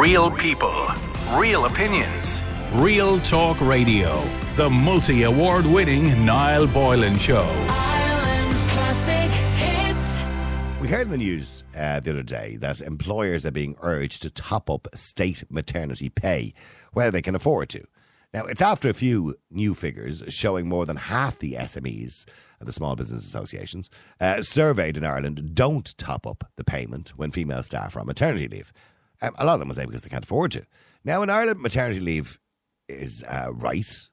Real people, real opinions. Real Talk Radio. The multi award winning Niall Boylan Show. Ireland's classic hits. We heard in the news uh, the other day that employers are being urged to top up state maternity pay where they can afford to. Now, it's after a few new figures showing more than half the SMEs and the small business associations uh, surveyed in Ireland don't top up the payment when female staff are on maternity leave. Um, a lot of them will say because they can't afford to. Now, in Ireland, maternity leave is uh, right,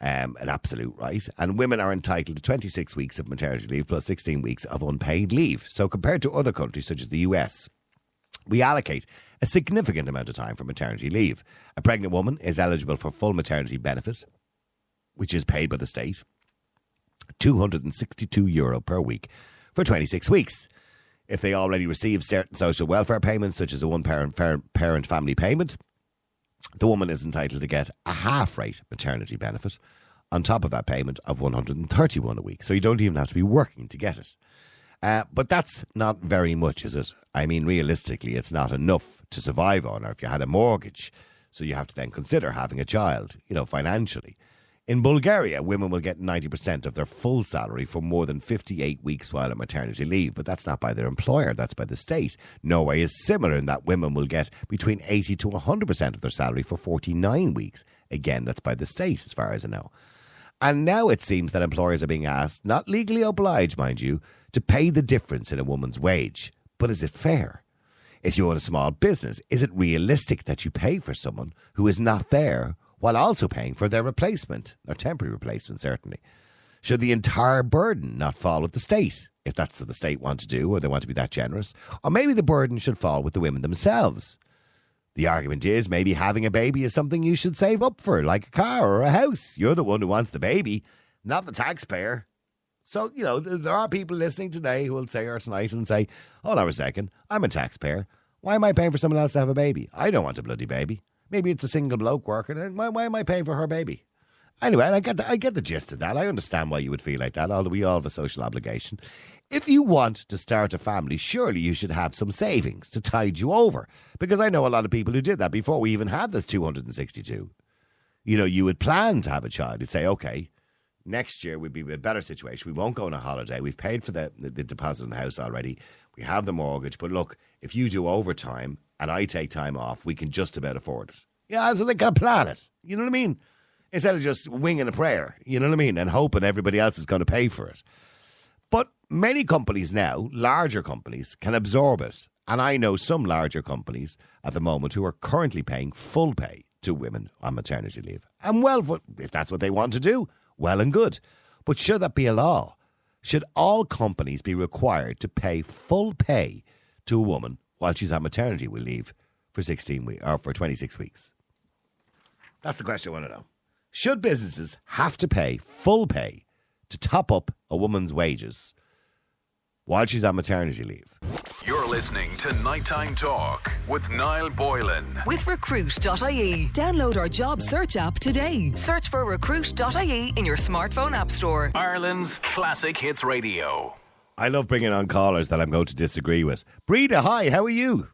um, an absolute right, and women are entitled to 26 weeks of maternity leave plus 16 weeks of unpaid leave. So, compared to other countries such as the US, we allocate a significant amount of time for maternity leave. A pregnant woman is eligible for full maternity benefit, which is paid by the state, 262 euro per week for 26 weeks. If they already receive certain social welfare payments, such as a one parent parent family payment, the woman is entitled to get a half rate maternity benefit on top of that payment of 131 a week. So you don't even have to be working to get it. Uh, but that's not very much, is it? I mean, realistically, it's not enough to survive on, or if you had a mortgage. So you have to then consider having a child, you know, financially. In Bulgaria, women will get 90% of their full salary for more than 58 weeks while on maternity leave, but that's not by their employer, that's by the state. Norway is similar in that women will get between 80 to 100% of their salary for 49 weeks. Again, that's by the state, as far as I know. And now it seems that employers are being asked, not legally obliged, mind you, to pay the difference in a woman's wage. But is it fair? If you own a small business, is it realistic that you pay for someone who is not there while also paying for their replacement, or temporary replacement, certainly? Should the entire burden not fall with the state, if that's what the state want to do, or they want to be that generous? Or maybe the burden should fall with the women themselves. The argument is maybe having a baby is something you should save up for, like a car or a house. You're the one who wants the baby, not the taxpayer. So, you know, th- there are people listening today who will say or tonight and say, hold on a second, I'm a taxpayer. Why am I paying for someone else to have a baby? I don't want a bloody baby. Maybe it's a single bloke working. and Why, why am I paying for her baby? Anyway, I get the, I get the gist of that. I understand why you would feel like that, although we all have a social obligation. If you want to start a family, surely you should have some savings to tide you over. Because I know a lot of people who did that before we even had this 262. You know, you would plan to have a child. You'd say, okay, next year we'd be in a better situation. We won't go on a holiday. We've paid for the, the, the deposit on the house already. We have the mortgage. But look, if you do overtime and I take time off, we can just about afford it. Yeah, so they can plan it. You know what I mean? Instead of just winging a prayer, you know what I mean? And hoping everybody else is going to pay for it. But many companies now, larger companies, can absorb it. And I know some larger companies at the moment who are currently paying full pay to women on maternity leave. And well, if that's what they want to do, well and good. But should that be a law? Should all companies be required to pay full pay to a woman while she's on maternity leave for 16 weeks or for 26 weeks? That's the question I want to know. Should businesses have to pay full pay to top up a woman's wages while she's on maternity leave? You're listening to Nighttime Talk with Niall Boylan. With recruit.ie. Download our job search app today. Search for recruit.ie in your smartphone app store. Ireland's classic hits radio. I love bringing on callers that I'm going to disagree with. Breda, hi, how are you?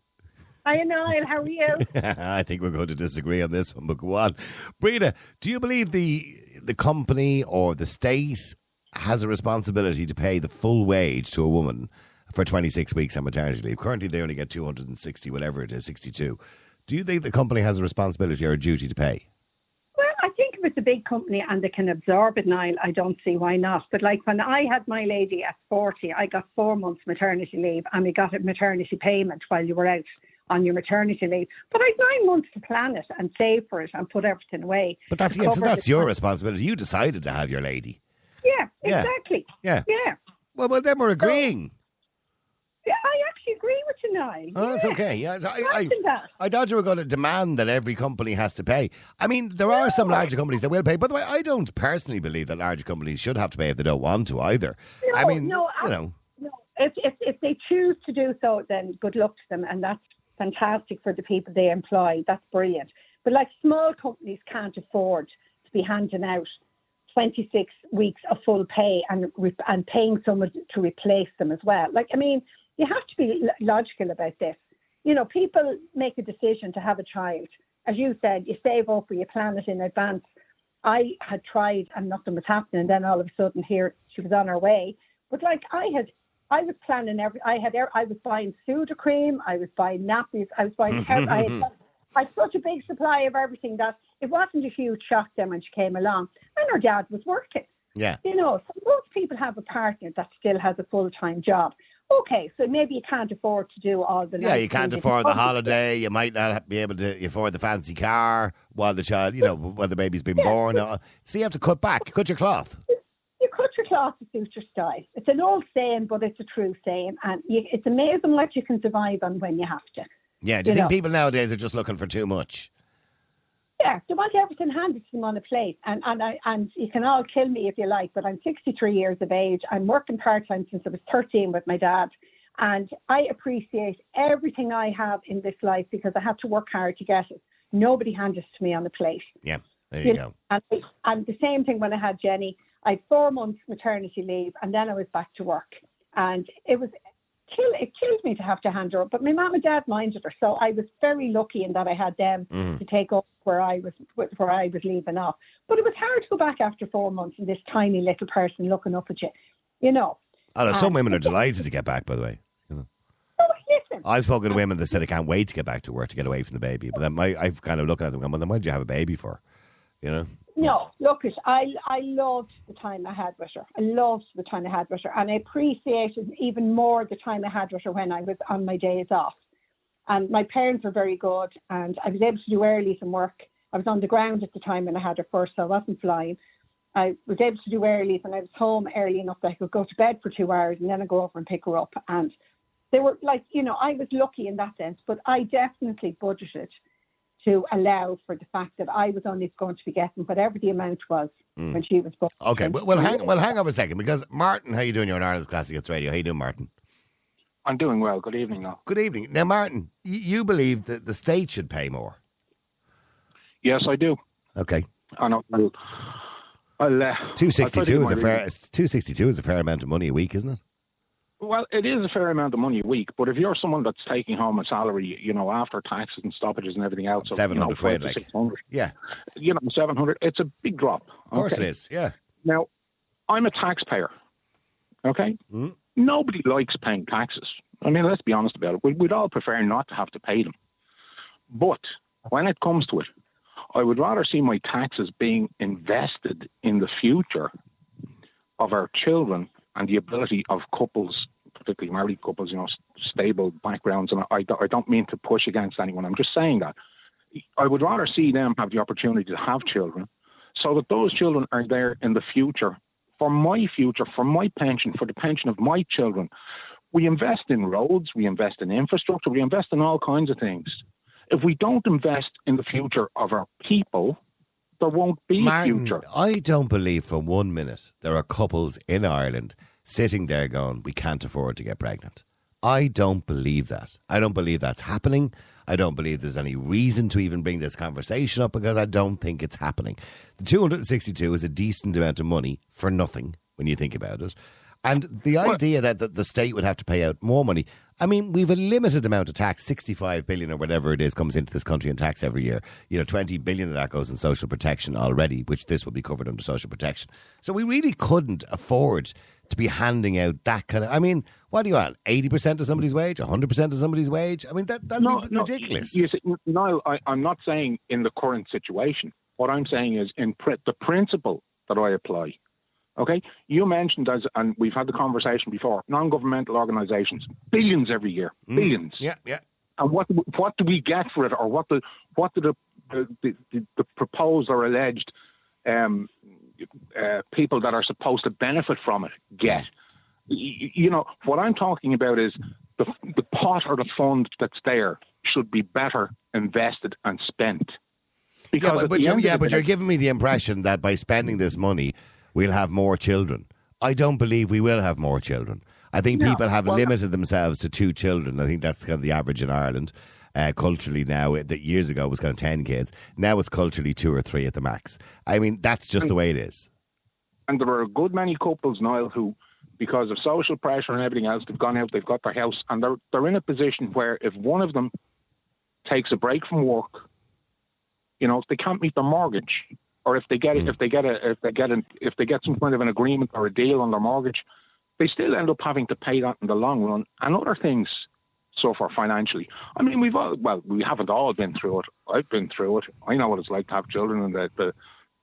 Hi, Niall. How are you? I think we're going to disagree on this one, but go on. Breda, do you believe the the company or the state has a responsibility to pay the full wage to a woman for 26 weeks on maternity leave? Currently, they only get 260, whatever it is, 62. Do you think the company has a responsibility or a duty to pay? Well, I think if it's a big company and they can absorb it, Niall, I don't see why not. But like when I had my lady at 40, I got four months maternity leave and we got a maternity payment while you were out on your maternity leave. But I had nine months to plan it and save for it and put everything away. But that's, yeah, so that's your responsibility. You decided to have your lady. Yeah, Yeah. exactly. Yeah. Yeah. Well, well, then we're agreeing. Yeah, I actually agree with you, Niall. Oh, that's okay. Yeah, so I, I. I thought you were going to demand that every company has to pay. I mean, there are some larger companies that will pay. By the way, I don't personally believe that large companies should have to pay if they don't want to either. I mean, no, you know, No, if, if if they choose to do so, then good luck to them, and that's fantastic for the people they employ. That's brilliant. But like small companies can't afford to be handing out 26 weeks of full pay and and paying someone to replace them as well. Like I mean, you have to be logical about this. you know, people make a decision to have a child. As you said, you save up or you plan it in advance. I had tried and nothing was happening, and then all of a sudden here she was on her way. But like I had, I was planning every. I had, er, I was buying Sudocrem, I was buying nappies, I was buying. I had, I had such a big supply of everything that it wasn't a huge shock then when she came along. And her dad was working. Yeah. You know, so most people have a partner that still has a full time job. Okay, so maybe you can't afford to do all the. Yeah, you can't afford the holiday. You might not be able to afford the fancy car while the child, you know, while the baby's been born. Uh, So you have to cut back, cut your cloth. You cut your cloth to suit your style. It's an old saying, but it's a true saying, and you, it's amazing what you can survive on when you have to. Yeah. Do you You think know. people nowadays are just looking for too much? Yeah, they want everything handed to them on a plate, and and I and you can all kill me if you like, but I'm 63 years of age. I'm working part time since I was 13 with my dad, and I appreciate everything I have in this life because I have to work hard to get it. Nobody hands it to me on a plate. Yeah. There you You go. know, and, and the same thing when I had Jenny. I had four months maternity leave, and then I was back to work, and it was kill. It killed me to have to hand her up, but my mum and dad minded her, so I was very lucky in that I had them Mm-hmm. to take up where I was where I was leaving off. But it was hard to go back after four months and this tiny little person looking up at you, you know. Although some Um, women are delighted to get back, by the way. You know. Oh, listen, I've spoken to women that said they can't wait to get back to work to get away from the baby. But then my, I've kind of looking at them and going, well, then why did you have a baby for? You know? No, look. I I loved the time I had with her. I loved the time I had with her, and I appreciated even more the time I had with her when I was on my days off. And my parents were very good, and I was able to do early some work. I was on the ground at the time when I had her first, so I wasn't flying. I was able to do early, and I was home early enough that I could go to bed for two hours, and then I go over and pick her up. And they were like, you know, I was lucky in that sense, but I definitely budgeted to allow for the fact that I was only going to be getting whatever the amount was when she was born. Okay, well, well, hang, well, hang on a second because Martin, how you doing? You're on Ireland's Classic Hits Radio. How you doing, Martin? I'm doing well. Good evening now. Good evening. Now, Martin, y- you believe that the state should pay more. Yes, I do. Okay. And I'll, I'll, I'll, uh, Two I'll sixty try to do two is a fair reading. two sixty two is a fair amount of money a week, isn't it? Well, it is a fair amount of money a week, but if you're someone that's taking home a salary, you know, after taxes and stoppages and everything else, of, you know, 700 quid, like. Yeah, you know, 700, it's a big drop. of course okay? it is. Yeah. Now, I'm a taxpayer. Okay? Hmm? Nobody likes paying taxes. I mean, let's be honest about it. We- We'd all prefer not to have to pay them. But when it comes to it, I would rather see my taxes being invested in the future of our children and the ability of couples, married couples, you know, stable backgrounds. And I, I don't mean to push against anyone. I'm just saying that. I would rather see them have the opportunity to have children so that those children are there in the future for my future, for my pension, for the pension of my children. We invest in roads, we invest in infrastructure, we invest in all kinds of things. If we don't invest in the future of our people, there won't be a Martin, future. I don't believe for one minute there are couples in Ireland sitting there going, we can't afford to get pregnant. I don't believe that. I don't believe that's happening. I don't believe there's any reason to even bring this conversation up because I don't think it's happening. The 262 is a decent amount of money for nothing when you think about it. And the idea that the, the state would have to pay out more money, I mean, we've a limited amount of tax, 65 billion or whatever it is comes into this country in tax every year. You know, 20 billion of that goes in social protection already, which this will be covered under social protection. So we really couldn't afford to be handing out that kind of, I mean, what do you want? 80% of somebody's wage? 100% of somebody's wage? I mean, that, that'd be ridiculous. You Niall, I, I'm not saying in the current situation. What I'm saying is in pr- the principle that I apply. Okay, you mentioned as, and we've had the conversation before. Non-governmental organisations, billions every year, billions. Mm. yeah, yeah. And what do, what do we get for it, or what do what do the the, the, the proposed or alleged um, uh, people that are supposed to benefit from it get? Y- You know what I'm talking about is the the pot or the fund that's there should be better invested and spent. Because Yeah, but, but you're, yeah, but you're giving me the impression that by spending this money, we'll have more children. I don't believe we will have more children. I think No. people have Well, limited themselves to two children. I think that's kind of the average in Ireland. Uh, culturally now, that years ago was kind of 10 kids. Now it's culturally two or three at the max. I mean, that's just the way it is. and there are a good many couples, Niall, who because of social pressure and everything else, they've gone out, they've got their house, and they're they're in a position where if one of them takes a break from work, you know, if they can't meet their mortgage, or if they get if they get a if they get an if they get some kind of an agreement or a deal on their mortgage, they still end up having to pay that in the long run, and other things suffer financially. I mean, we've all well, we haven't all been through it. I've been through it. I know what it's like to have children and the the.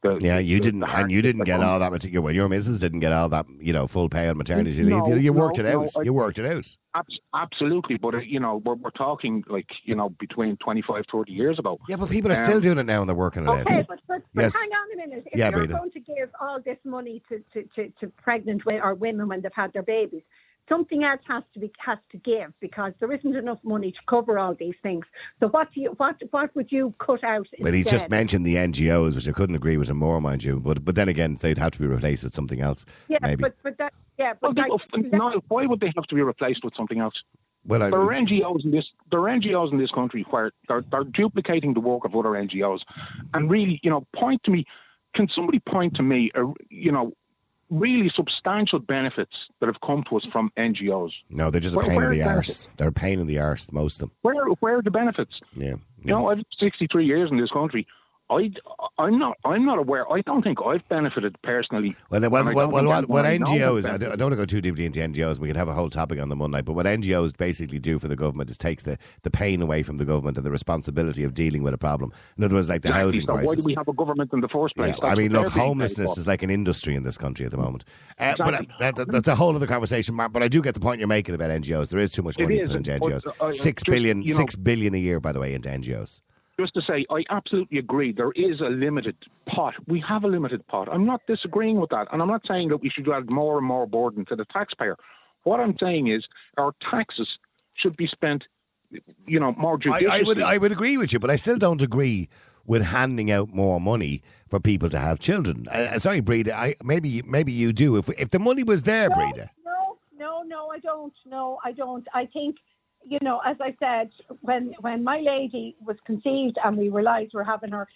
the Yeah, you the- didn't, the and you didn't get comes- all that material. Well, your missus didn't get all that, you know, full pay on maternity leave. No, you, you worked no, it out. no, I- you worked it out. Abs- absolutely, but uh, you know, we're, we're talking like you know between 25, 30 years ago. Yeah, but people are Um, still doing it now and they're working it Okay, out. but, but, but Yes. hang on a minute. If Yeah, you're Breda. going to give all this money to, to, to, to pregnant women or women when they've had their babies, something else has to be has to give because there isn't enough money to cover all these things. So what do you what what would you cut out? But he just mentioned the NGOs, which I couldn't agree with him more, mind you. But but then again, they'd have to be replaced with something else. yeah, maybe. but but that yeah, Well, but they, like, no, why would they have to be replaced with something else? well, I, There are NGOs in this. There are NGOs in this country where they're, they're duplicating the work of other NGOs, and really, you know, point to me. Can somebody point to me, a, you know, really substantial benefits that have come to us from NGOs? no, they're just a Where- pain in the arse. They're a pain in the arse, most of them. Where where are the benefits? Yeah. You know, I've 63 years in this country. I, I'm not. I'm not aware. I don't think I've benefited personally. Well, well, well, well what, what anyone I know NGOs, I don't, I don't want to go too deeply into NGOs, we can have a whole topic on them one night, but what NGOs basically do for the government is takes the, the pain away from the government and the responsibility of dealing with a problem. In other words, like the Exactly. housing So why do we have a government in the first place? Yeah, I mean, look, they're being paid homelessness is like an industry in this country at the moment. Uh, but uh, that, that's a whole other conversation, Mark. But I do get the point you're making about NGOs. There is too much money put into NGOs. uh, uh, Six just, billion, you know- six billion a year, by the way, into NGOs. Just to say, I absolutely agree. There is a limited pot. We have a limited pot. I'm not disagreeing with that, and I'm not saying that we should add more and more burden to the taxpayer. What I'm saying is, our taxes should be spent, you know, more I, judiciously. I would, I would agree with you, but I still don't agree with handing out more money for people to have children. Uh, sorry, Breda. I maybe, maybe you do. If if the money was there, no, Breda. no, no, no, I don't. No, I don't. I think, you know, as I said, when when my lady was conceived and we realised we're having her,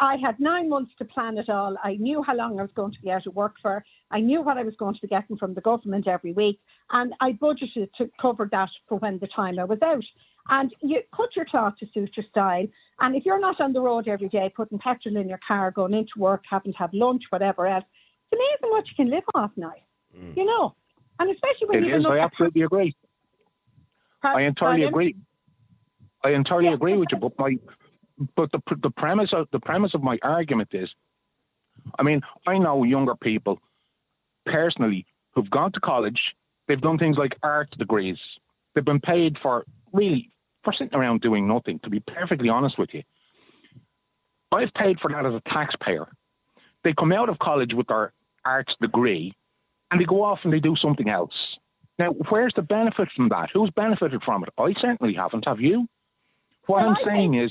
I had nine months to plan it all. I knew how long I was going to be out of work for. I knew what I was going to be getting from the government every week, and I budgeted to cover that for when the time I was out. And you cut your cloth to suit your style. And if you're not on the road every day, putting petrol in your car, going into work, having to have lunch, whatever else, it's amazing what you can live off now. Mm. You know, and especially when It you is. look I at absolutely agree. I entirely Pardon? agree. I entirely Yeah, agree with you, but my but the the premise of the premise of my argument is, I mean, I know younger people personally who've gone to college. They've done things like art degrees. They've been paid for really for sitting around doing nothing. To be perfectly honest with you, I've paid for that as a taxpayer. They come out of college with their arts degree, and they go off and they do something else. Now, where's the benefit from that? Who's benefited from it? I certainly haven't. Have you? What Well, I'm I saying is,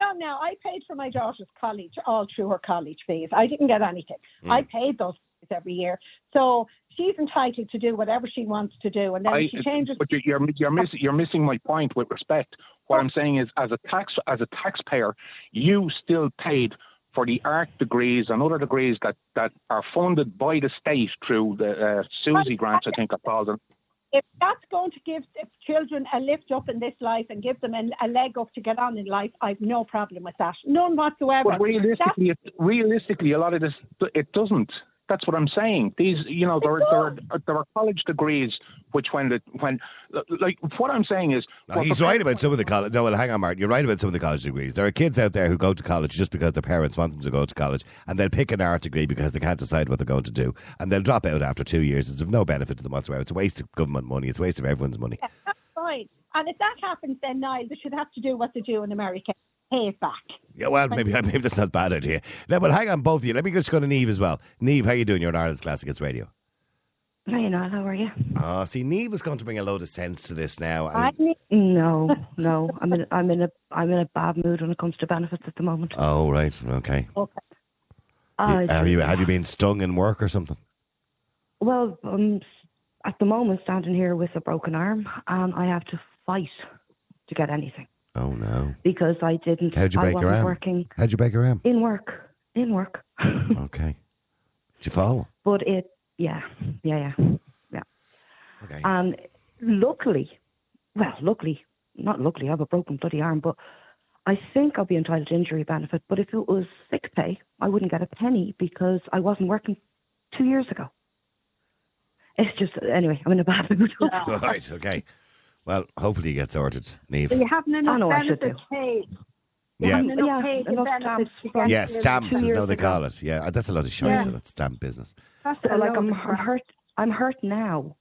No, no, I paid for my daughter's college all through her college fees. I didn't get anything. Hmm. I paid those fees every year. So she's entitled to do whatever she wants to do. And then I, she changes. but you're you're, you're, miss, you're missing my point with respect. What I'm saying is, as a tax as a taxpayer, you still paid for the art degrees and other degrees that, that are funded by the state through the uh, SUSI grants, I think, are called. And if that's going to give children a lift up in this life and give them a, a leg up to get on in life, I've no problem with that. None whatsoever. But realistically, it, realistically, a lot of this it doesn't. That's what I'm saying. These, you know, there, there, are, there are college degrees which, when the when, like, what I'm saying is, No, well, he's for- right about some of the college. No, well, hang on, Mark. You're right about some of the college degrees. There are kids out there who go to college just because their parents want them to go to college, and they'll pick an art degree because they can't decide what they're going to do, and they'll drop out after two years. It's of no benefit to them whatsoever. It's a waste of government money. It's a waste of everyone's money. That's fine. And if that happens, then Niall, they should have to do what they do in America pay it back. Yeah, well, maybe maybe that's not a bad idea. No, but hang on, both of you. Let me just go to Neve as well. Neve, how you doing? You're on Ireland's Classics Radio. Hi, Niall. How are you? Oh, see, Neve is going to bring a load of sense to this now. and- I mean, No, no. I'm in. I'm in a. I'm in a bad mood when it comes to benefits at the moment. oh, right, okay. I- have you have you been stung in work or something? Well, I'm at the moment standing here with a broken arm, and I have to fight to get anything Oh no. because I didn't. How'd you I break wasn't your arm? working How'd you break your arm? in work. In work. Okay. Did you fall? but it. Yeah. Yeah. Yeah. Okay. And luckily, well, luckily, not luckily, I have a broken bloody arm, but I think I'll be entitled to injury benefit. But if it was sick pay, I wouldn't get a penny because I wasn't working two years ago. It's just, anyway, I'm in a bad mood. right. Okay. Well, hopefully you get sorted, Neve. So you haven't enough I know I should do. paid. You Yeah. enough Yeah, paid enough benefits stamps to Yeah, stamps two is years now they call it. Yeah, that's a lot of shit. Yeah. That stamp business. That's So, like I'm, of I'm crap. hurt. I'm hurt now,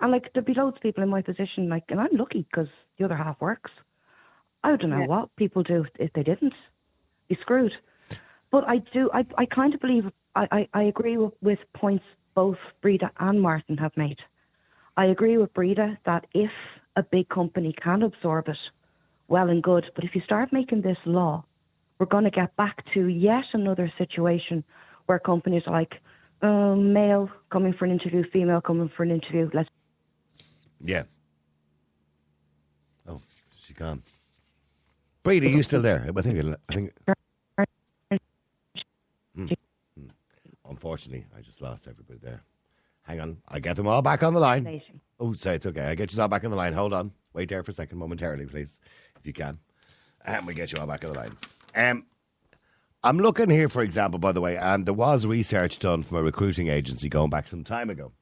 and like there'd be loads of people in my position. Like, and I'm lucky because the other half works. I don't know Yeah. what people do if they didn't. Be screwed. But I do. I I kind of believe. I I, I agree with, with points both Breda and Martin have made. I agree with Breda that if a big company can absorb it, well and good. But if you start making this law, we're going to get back to yet another situation where companies are like, um, male coming for an interview, female coming for an interview. Let's Yeah. Oh, she's gone. Brady, are you still there? I think. I think. Hmm. Hmm. Unfortunately, I just lost everybody there. Hang on, I'll get them all back on the line. Oh, sorry, it's okay. I get you all back on the line. Hold on, wait there for a second, momentarily, please, if you can, and we get you all back on the line. Um, I'm looking here, for example, by the way, and there was research done from a recruiting agency going back some time ago,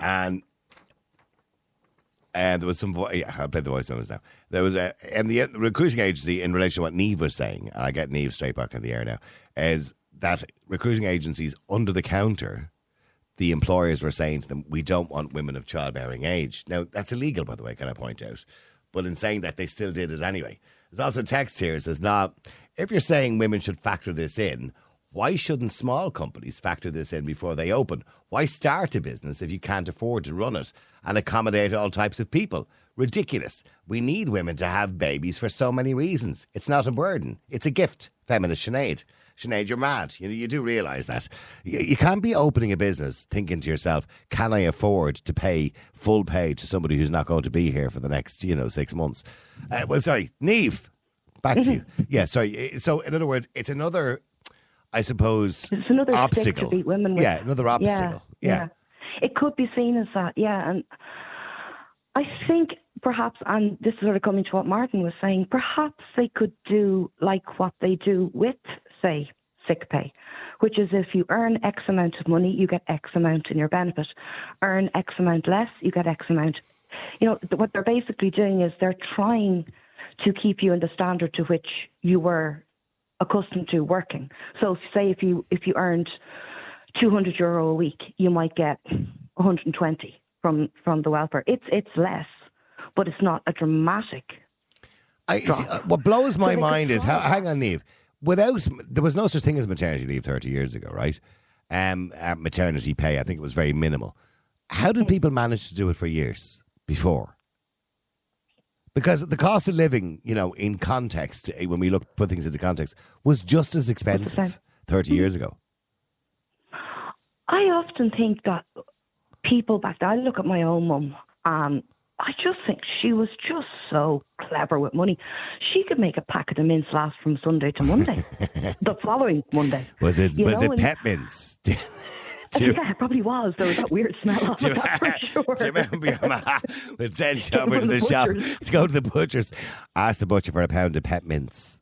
and and there was some. Vo- yeah, I'll play the voice memos now. There was a and the, the recruiting agency in relation to what Neve was saying. And I get Neve straight back in the air now. Is that recruiting agencies under the counter? The employers were saying to them, "We don't want women of childbearing age." Now that's illegal, by the way. Can I point out? But in saying that, they still did it anyway. There's also text here. Says, "Now, if you're saying women should factor this in." Why shouldn't small companies factor this in before they open? Why start a business if you can't afford to run it and accommodate all types of people? Ridiculous. We need women to have babies for so many reasons. It's not a burden, it's a gift. Feminist Sinead. Sinead, you're mad. You, know, you do realise that. You, you can't be opening a business thinking to yourself, can I afford to pay full pay to somebody who's not going to be here for the next, you know, six months? Uh, well, sorry, Neve, back to you. Yeah, sorry. So, in other words, it's another I suppose, It's another obstacle. to beat women with. Yeah, another obstacle. Yeah. It could be seen as that, yeah. And I think perhaps, and this is sort of coming to what Martin was saying, perhaps they could do like what they do with, say, sick pay, which is if you earn X amount of money, you get X amount in your benefit. Earn X amount less, you get X amount. You know, what they're basically doing is they're trying to keep you in the standard to which you were accustomed to working. So, say if you if you earned 200 euro a week, you might get 120 from from the welfare. It's it's less, but it's not a dramatic. I, see, uh, what blows my could mind is, how, hang on, Neve. Without, there was no such thing as maternity leave 30 years ago, right? Um, uh, maternity pay, I think it was very minimal. How did people manage to do it for years before? Because the cost of living, you know, in context, eh, when we look put things into context, was just as expensive 30 years ago. I often think that people back then. I look at my own mum, and I just think she was just so clever with money. She could make a packet of mints last from Sunday to Monday, the following Monday. Was it You was know, it pet mince? Yeah, it probably was. There was that weird smell you, that for sure. do you remember your ma would send to the, the shop to go to the butcher's, ask the butcher for a pound of pet mince.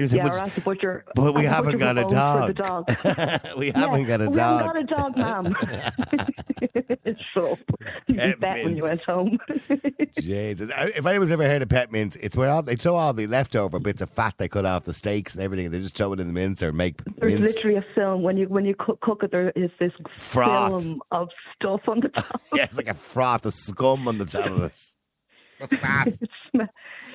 You said, yeah, "But- or ask the butcher. but we haven't got a for bones for dog. dog. we haven't got a we dog. We haven't got a dog, ma'am. Up. You Pet bet when you went home. Jesus. If anyone's ever heard of pet mince, it's where all, they throw all the leftover bits of fat they cut off the steaks and everything. They just throw it in the mince or make There's mince. literally a film when you when you cook, cook it. There is this Froth. film of stuff on the top. yeah, it's like a froth of scum on the top of it. The fat.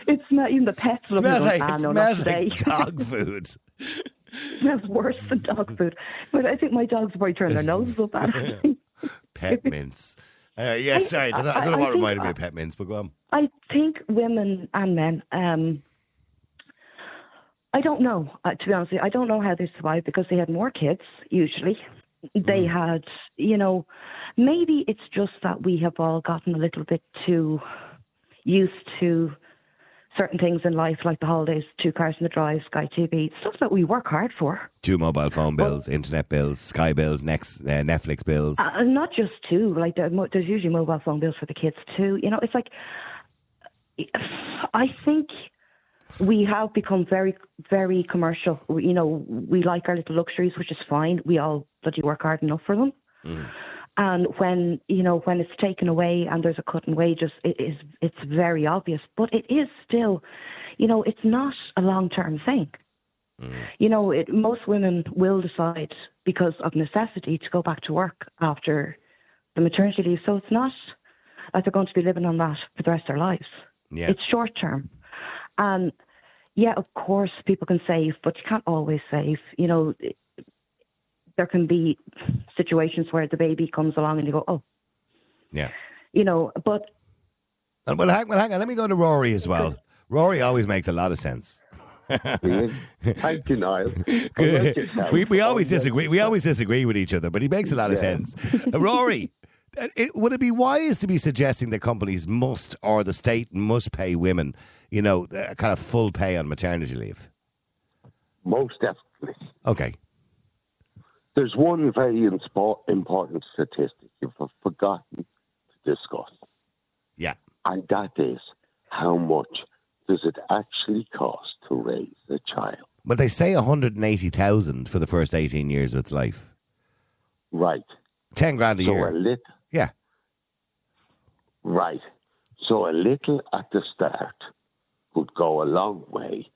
It smells. Even the pets love smells it. like, Ah, it no, smells like dog food. it smells worse than dog food. But I think my dogs probably turn their noses up at it. Pet mince. Uh, yeah, I- sorry. I don't, know- I don't know what think- reminded me of pet mince, but go on. I think women and men. Um, I don't know. Uh, to be honest, you, I don't know how they survive because they had more kids. Usually, they had. You know, maybe it's just that we have all gotten a little bit too used to certain things in life, like the holidays, two cars in the drive, Sky TV, stuff that we work hard for. Two mobile phone bills, internet bills, Sky bills, next uh, Netflix bills. Uh, not just two, like there's usually mobile phone bills for the kids too. You know, it's like, I think we have become very, very commercial. You know, we like our little luxuries, which is fine. We all bloody work hard enough for them. And when you know when it's taken away and there's a cut in wages, it is it's very obvious. But it is still, you know, it's not a long term thing. Mm. You know, it, most women will decide because of necessity to go back to work after the maternity leave. So it's not like they're going to be living on that for the rest of their lives. Yeah. It's short term. And yeah, of course, people can save, but you can't always save. You know, there can be situations where the baby comes along and you go, oh, Yeah. you know, but Uh, Well, hang, well, hang on. Let me go to Rory as well. Rory always makes a lot of sense. Thank you, Niall. Unlike we, we always disagree. We always disagree with each other, but he makes a lot of sense. Uh, Rory, uh, it, would it be wise to be suggesting that companies must or the state must pay women, you know, kind of full pay on maternity leave? Most definitely. Okay. There's one very important statistic you've forgotten to discuss, Yeah. and that is how much does it actually cost to raise a child? But they say 180,000 for the first 18 years of its life. Right. 10 grand a So year. a little, yeah. right. So a little at the start would go a long way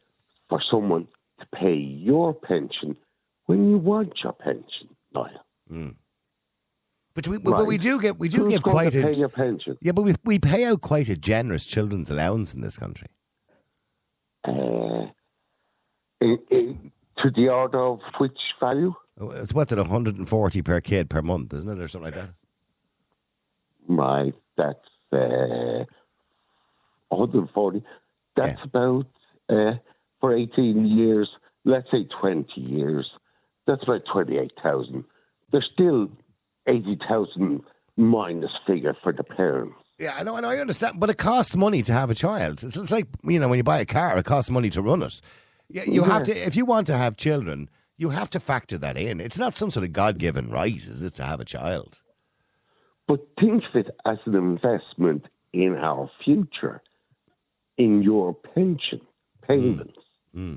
for someone to pay your pension when you want your pension, Niall. But we, but we do get we do Who's give quite to a pay your pension? yeah, but we we pay out quite a generous children's allowance in this country. Uh, in, in, to the order of which value? Oh, It's what's it 140 per kid per month, isn't it, or something like that? Right, that's uh, 140. That's Yeah. about, uh, for 18 years, let's say 20 years, that's about 28,000. There's still 80,000 minus figure for the parents. Yeah, I know, I know, I understand, but it costs money to have a child. It's, it's like you know when you buy a car, it costs money to run it. Yeah, you have to if you want to have children, you have to factor that in. It's not some sort of God given right, is it, to have a child? But think of it as an investment in our future, in your pension hmm. payments. Hmm.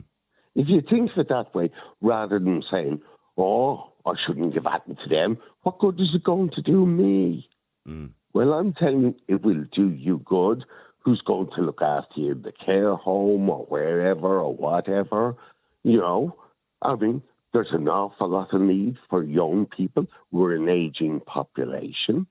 If you think of it that way, rather than saying, oh, I shouldn't give that to them, what good is it going to do me? Mm. Well, I'm telling you, it will do you good. Who's going to look after you in the care home or wherever or whatever? You know, I mean, there's an awful lot of need for young people. We're an aging population.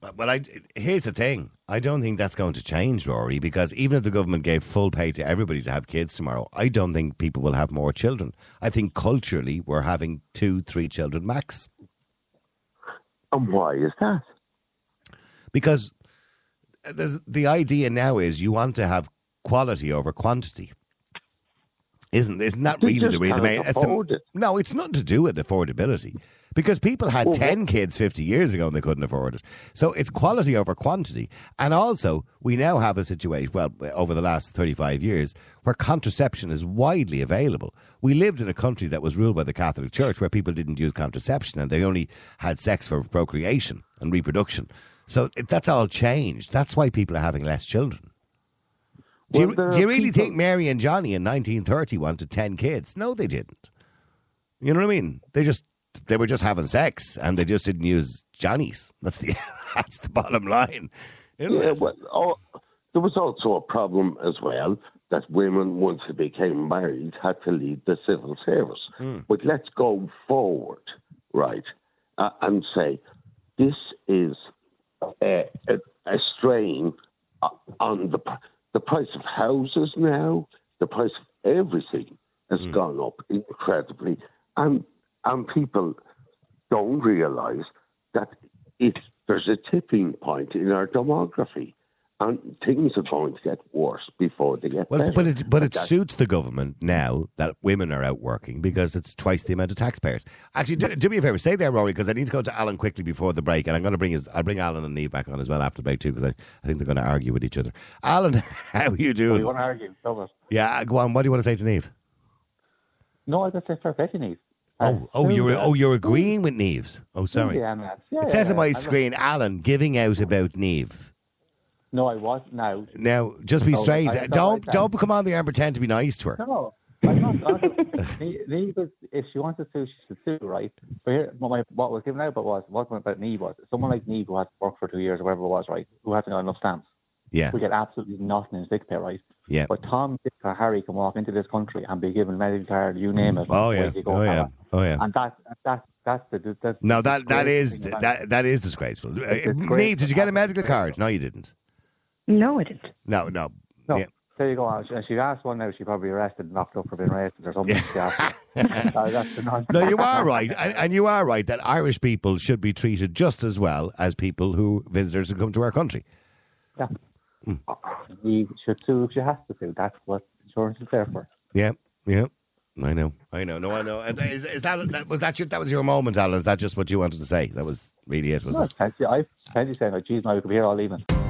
But, but I here's the thing: I don't think that's going to change, Rory, because even if the government gave full pay to everybody to have kids tomorrow, I don't think people will have more children. I think culturally we're having two, three children max. And why is that? because uh, there's, the idea now is you want to have quality over quantity. Isn't isn't really the real can't main? it's the- afford it. No, it's nothing to do with affordability. Because people had Well, ten kids fifty years ago and they couldn't afford it. So it's quality over quantity. And also, we now have a situation. Well, over the last thirty-five years, where contraception is widely available. We lived in a country that was ruled by the Catholic Church, where people didn't use contraception and they only had sex for procreation and reproduction. So that's all changed. That's why people are having less children. Do, you, do you really people- think Mary and Johnny in 1930 wanted 10 kids? No, they didn't. You know what I mean? They just they were just having sex and they just didn't use Johnny's. That's the that's the bottom line. Yeah, it? well, oh, there was also a problem as well that women, once they became married, had to leave the civil service. But let's go forward, right, uh, and say this is a, a, a strain uh, on the the price of houses now, the price of everything has hmm. gone up incredibly, and and people don't realise that it there's a tipping point in our demography, and things are going to get worse before they get Well, better. but it but it suits the government now that women are out working because it's twice the amount of taxpayers. Actually, do, do me a favor, stay there, Rory, because I need to go to Alan quickly before the break, and I'm going to bring his I'll bring Alan and Neve back on as well after the break too, because I, I think they're going to argue with each other. Alan, how are you We doing? want to argue. Love it. Yeah, go on. What do you want to say to Neve? No, I just say fair play to Neve. Oh, oh, you're oh, you're agreeing with Neves. Oh, sorry. Yeah. Yeah, It says yeah, on my yeah. screen, Alan giving out about Neve. No, I was now. Now, just be No, straight. I- don't I- don't come on the air and pretend to be nice to her. No, I'm not. I'm not Neve, Neve if she wants to sue, she should sue, right? But here, what, my, what was given out about was what about Neve was someone like Neve who had worked for two years or whatever it was, right? Who hasn't got enough stamps. Yeah, We get absolutely nothing in sick pay, right? yeah. But Tom, Dick, or Harry can walk into this country and be given medical card, you name it. Oh yeah, go, oh yeah, oh yeah. And that's that's that's the that's No, that that is that that is disgraceful. Uh, Neve, did you get a medical card? No, you didn't. No, I didn't. No, no. No, Yeah. there you go. And she- and she asked one now. She probably arrested and locked up for being racist or something. She asked. Uh, that's. No, you are right, and, and you are right that Irish people should be treated just as well as people who visitors who come to our country. Yeah. We should sue if she has to sue. That's what insurance is there for. Yeah, yeah. I know, I know. No, I know. Is, is that, that was that your that was your moment, Alan? Is that just what you wanted to say? That was really it, was No, it? plenty. I've plenty saying, like, geez, now we could be here all evening.